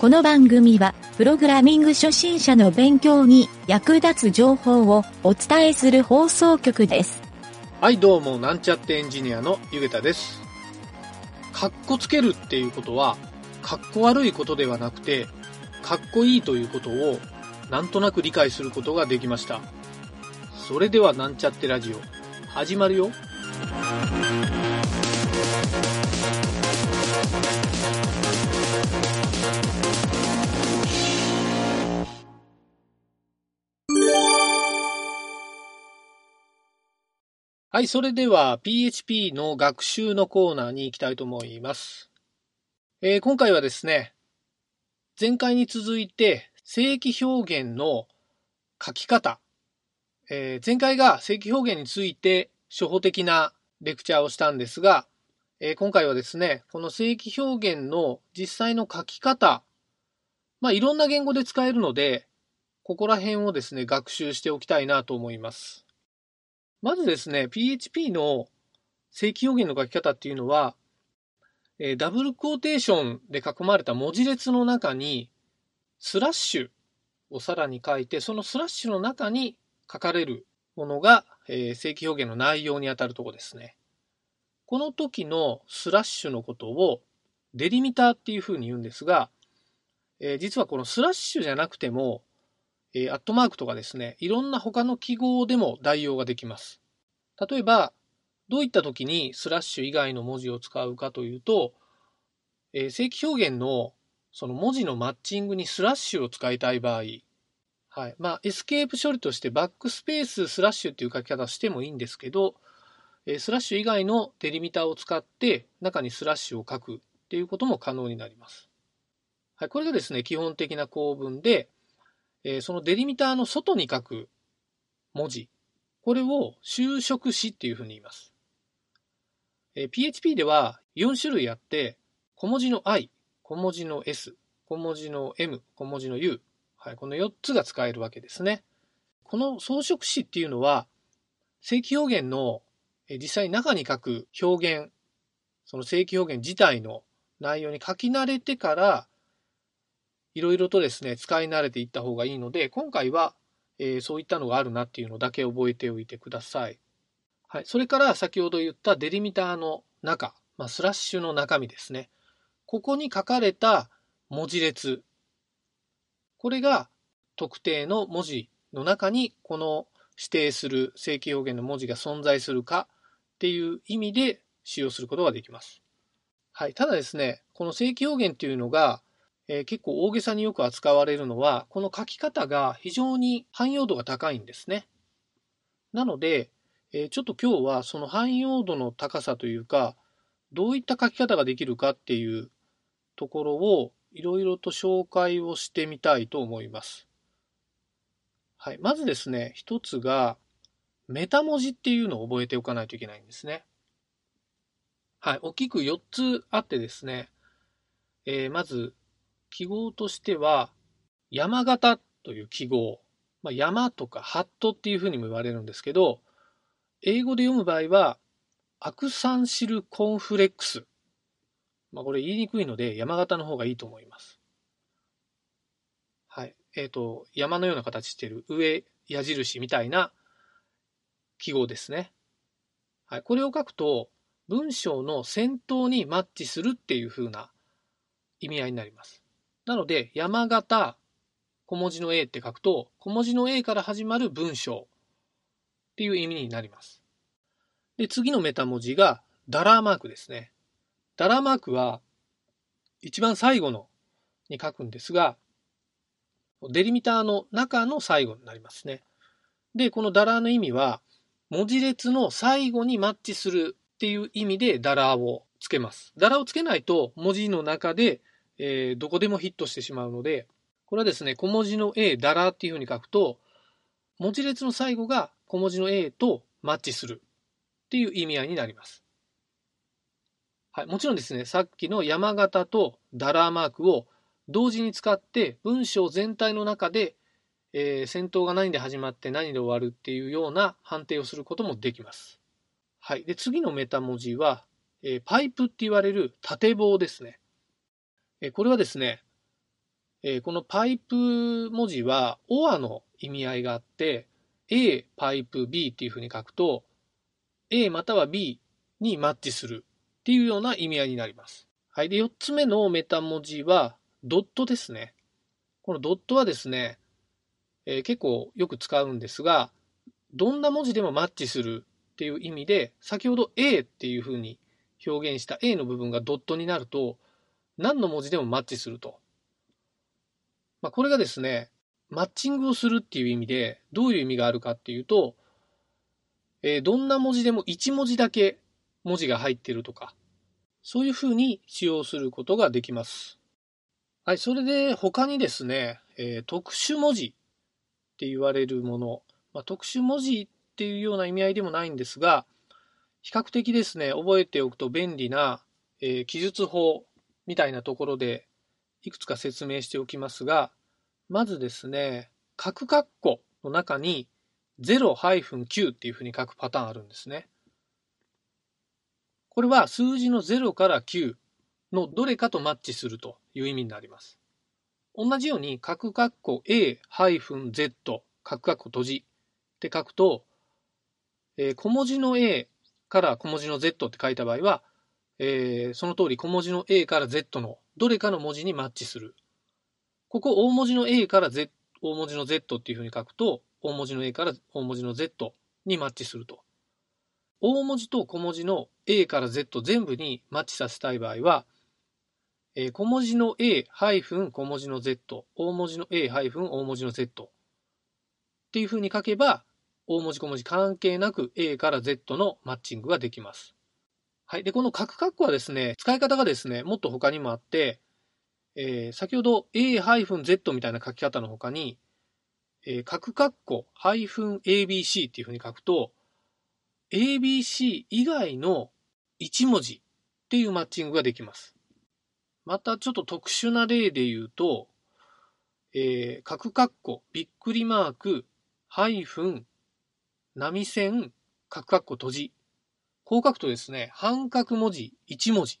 この番組は、プログラミング初心者の勉強に役立つ情報をお伝えする放送局です。はい、どうも、なんちゃってエンジニアのゆげたです。かっこつけるっていうことは、かっこ悪いことではなくて、かっこいいということを、なんとなく理解することができました。それでは、なんちゃってラジオ、始まるよ。はい、それでは PHP の学習のコーナーに行きたいと思います。えー今回はですね、前回に続いて正規表現の書き方、えー前回が正規表現について初歩的なレクチャーをしたんですが、えー今回はですね、この正規表現の実際の書き方、まあいろんな言語で使えるので、ここら辺をですね、学習しておきたいなと思います。まずですね、PHP の正規表現の書き方っていうのは、えーダブルクォーテーションで囲まれた文字列の中に、スラッシュをさらに書いて、そのスラッシュの中に書かれるものが、えー正規表現の内容にあたるとこですね。この時のスラッシュのことをデリミターっていうふうに言うんですが、えー実はこのスラッシュじゃなくても、えーアットマークとかですね、いろんな他の記号でも代用ができます。例えば、どういった時にスラッシュ以外の文字を使うかというと、えー正規表現のその文字のマッチングにスラッシュを使いたい場合、はい。まあ、エスケープ処理としてバックスペーススラッシュっていう書き方してもいいんですけど、えースラッシュ以外のデリミターを使って中にスラッシュを書くっていうことも可能になります。はい。これがですね、基本的な構文で、えーそのデリミターの外に書く文字、これを修飾詞っていうふうに言います。えー PHP では4種類あって、小文字の i、小文字の s、小文字の m、小文字の u、はい、この4つが使えるわけですね。この装飾詞っていうのは、正規表現のえー実際中に書く表現、その正規表現自体の内容に書き慣れてから、いろいろとですね、使い慣れていった方がいいので、今回は、えーそういったのがあるなっていうのだけ覚えておいてください。はい。それから先ほど言ったデリミターの中、まあ、スラッシュの中身ですね。ここに書かれた文字列。これが特定の文字の中にこの指定する正規表現の文字が存在するかっていう意味で使用することができます。はい。ただですね、この正規表現っていうのが、えー結構大げさによく扱われるのは、この書き方が非常に汎用度が高いんですね。なので、えーちょっと今日はその汎用度の高さというか、どういった書き方ができるかっていうところをいろいろと紹介をしてみたいと思います。はい。まずですね、一つが、メタ文字っていうのを覚えておかないといけないんですね。はい。大きく4つあってですね、えーまず、記号としては、山形という記号。まあ、山とかハットっていうふうにも言われるんですけど、英語で読む場合は、アクサンシルコンフレックス。まあ、これ言いにくいので、山形の方がいいと思います。はい。えっ、と、山のような形している上矢印みたいな記号ですね。はい。これを書くと、文章の先頭にマッチするっていう風な意味合いになります。なので、山形、小文字の A って書くと、小文字の A から始まる文章っていう意味になります。で、次のメタ文字がダラーマークですね。ダラーマークは一番最後のに書くんですが、デリミターの中の最後になりますね。で、このダラーの意味は、文字列の最後にマッチするっていう意味でダラーをつけます。ダラーをつけないと文字の中で、えーどこでもヒットしてしまうので、これはですね、小文字の A、ダラっていうふうに書くと、文字列の最後が小文字の A とマッチするっていう意味合いになります。はい、もちろんですね、さっきの山形とダラーマークを同時に使って文章全体の中で、えー先頭が何で始まって何で終わるっていうような判定をすることもできます。はい。で、次のメタ文字は、えーパイプって言われる縦棒ですね。えこれはですね、えこのパイプ文字は OR の意味合いがあって、A パイプ B っていうふうに書くと、A または B にマッチするっていうような意味合いになります。はい。で、4つ目のメタ文字は、ドットですね。このドットはですね、えー結構よく使うんですが、どんな文字でもマッチするっていう意味で、先ほど A っていうふうに表現した A の部分がドットになると、何の文字でもマッチすると。まあ、これがですね、マッチングをするっていう意味で、どういう意味があるかっていうと、えーどんな文字でも1文字だけ文字が入ってるとか、そういうふうに使用することができます。はい、それで他にですね、えー特殊文字って言われるもの、まあ、特殊文字っていうような意味合いでもないんですが、比較的ですね、覚えておくと便利な、えー記述法みたいなところでいくつか説明しておきますが、まずですね、角括弧の中に0-9っていうふうに書くパターンあるんですね。これは数字の0から9のどれかとマッチするという意味になります。同じように角括弧 A-Z 角括弧閉じって書くと、えー小文字の A から小文字の Z って書いた場合は、えーその通り小文字の A から Z のどれかの文字にマッチする。ここ大文字の A から Z 大文字の Z っていうふうに書くと、大文字の A から大文字の Z にマッチすると。大文字と小文字の A から Z 全部にマッチさせたい場合は、えー小文字の A- 小文字の Z、大文字の A- 大文字の Z っていうふうに書けば、大文字小文字関係なく A から Z のマッチングができます。はい。で、この角括弧はですね、使い方がですね、もっと他にもあって、えー先ほど A-Z みたいな書き方の他に、えー角括弧 -ABC っていうふうに書くと、ABC 以外の1文字っていうマッチングができます。またちょっと特殊な例で言うと、えー、角括弧びっくりマーク、ハイフン、波線、角括弧閉じ。こう書くとですね、半角文字1文字。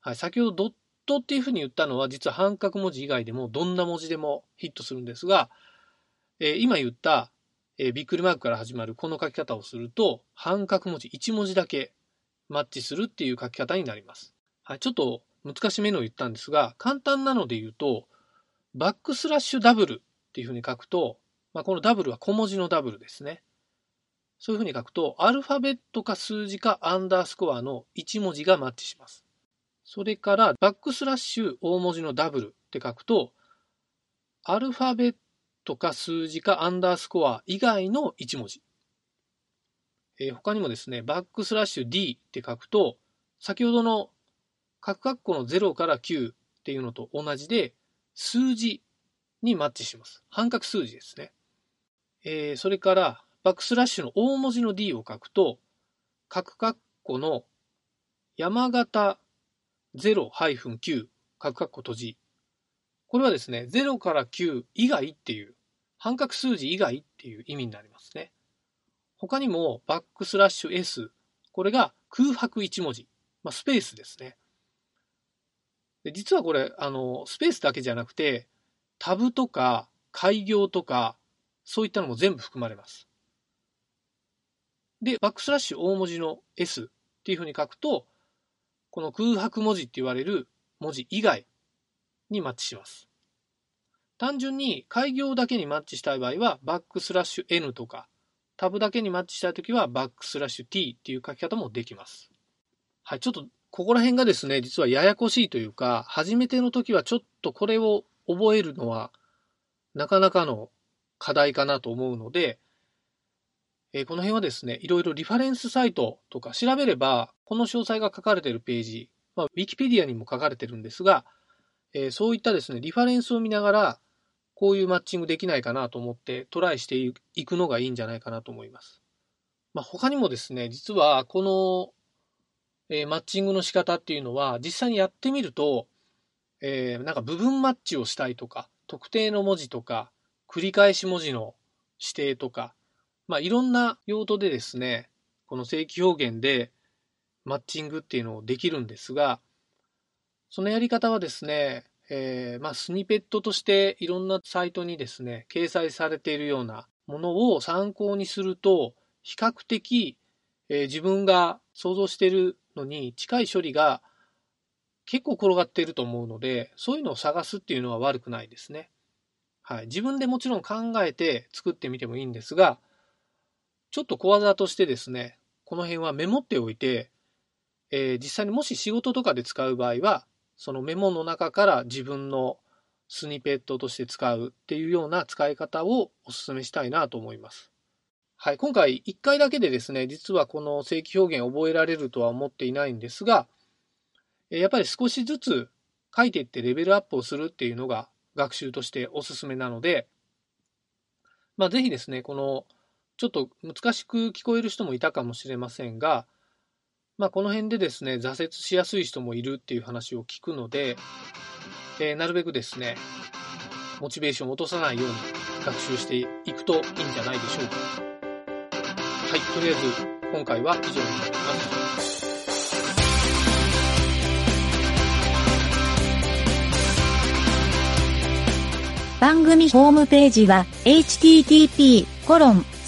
はい、先ほどドットっていうふうに言ったのは実は半角文字以外でもどんな文字でもヒットするんですが、えー今言った、えーびっくりマークから始まるこの書き方をすると半角文字1文字だけマッチするっていう書き方になります。はい、ちょっと難しめのを言ったんですが、簡単なので言うと、バックスラッシュダブルっていうふうに書くと、まあ、このダブルは小文字のダブルですね。そういうふうに書くと、アルファベットか数字かアンダースコアの1文字がマッチします。それから、バックスラッシュ大文字のダブルって書くと、アルファベットか数字かアンダースコア以外の1文字。えー他にもですね、バックスラッシュ D って書くと、先ほどの角括弧の0から9っていうのと同じで、数字にマッチします。半角数字ですね。えーそれから、バックスラッシュの大文字の D を書くと、角括弧の山形0-9角括弧閉じ。これはですね、0から9以外っていう、半角数字以外っていう意味になりますね。他にも、バックスラッシュ S。これが空白1文字。まあ、スペースですね。で実はこれ、あの、スペースだけじゃなくて、タブとか、開業とか、そういったのも全部含まれます。で、バックスラッシュ大文字の S っていうふうに書くと、この空白文字って言われる文字以外にマッチします。単純に開業だけにマッチしたい場合は、バックスラッシュ N とか、タブだけにマッチしたいときは、バックスラッシュ T っていう書き方もできます。はい、ちょっと、ここら辺がですね、実はややこしいというか、初めての時はちょっとこれを覚えるのは、なかなかの課題かなと思うので、えーこの辺はですね、いろいろリファレンスサイトとか調べれば、この詳細が書かれているページ、まあ、ウィキペディアにも書かれてるんですが、えーそういったですね、リファレンスを見ながら、こういうマッチングできないかなと思ってトライしていくのがいいんじゃないかなと思います。まあ、他にもですね、実はこの、えーマッチングの仕方っていうのは実際にやってみると、えーなんか部分マッチをしたいとか、特定の文字とか、繰り返し文字の指定とか、まあいろんな用途でですね、この正規表現でマッチングっていうのをできるんですが、そのやり方はですね、えー、まあ、スニペットとしていろんなサイトにですね、掲載されているようなものを参考にすると、比較的、えー、自分が想像しているのに近い処理が結構転がっていると思うので、そういうのを探すっていうのは悪くないですね。はい。自分でもちろん考えて作ってみてもいいんですが、ちょっと小技としてですね、この辺はメモっておいて、えー、実際にもし仕事とかで使う場合は、そのメモの中から自分のスニペットとして使うっていうような使い方をお勧めしたいなと思います。はい、今回1回だけでですね、実はこの正規表現覚えられるとは思っていないんですが、やっぱり少しずつ書いていってレベルアップをするっていうのが学習としておすすめなので、まあ、ぜひですね、このちょっと難しく聞こえる人もいたかもしれませんが、まあ、この辺でですね、挫折しやすい人もいるっていう話を聞くので、えー、なるべくですね、モチベーションを落とさないように学習していくといいんじゃないでしょうか。はい、とりあえず今回は以上になります。番組ホームページは http コロン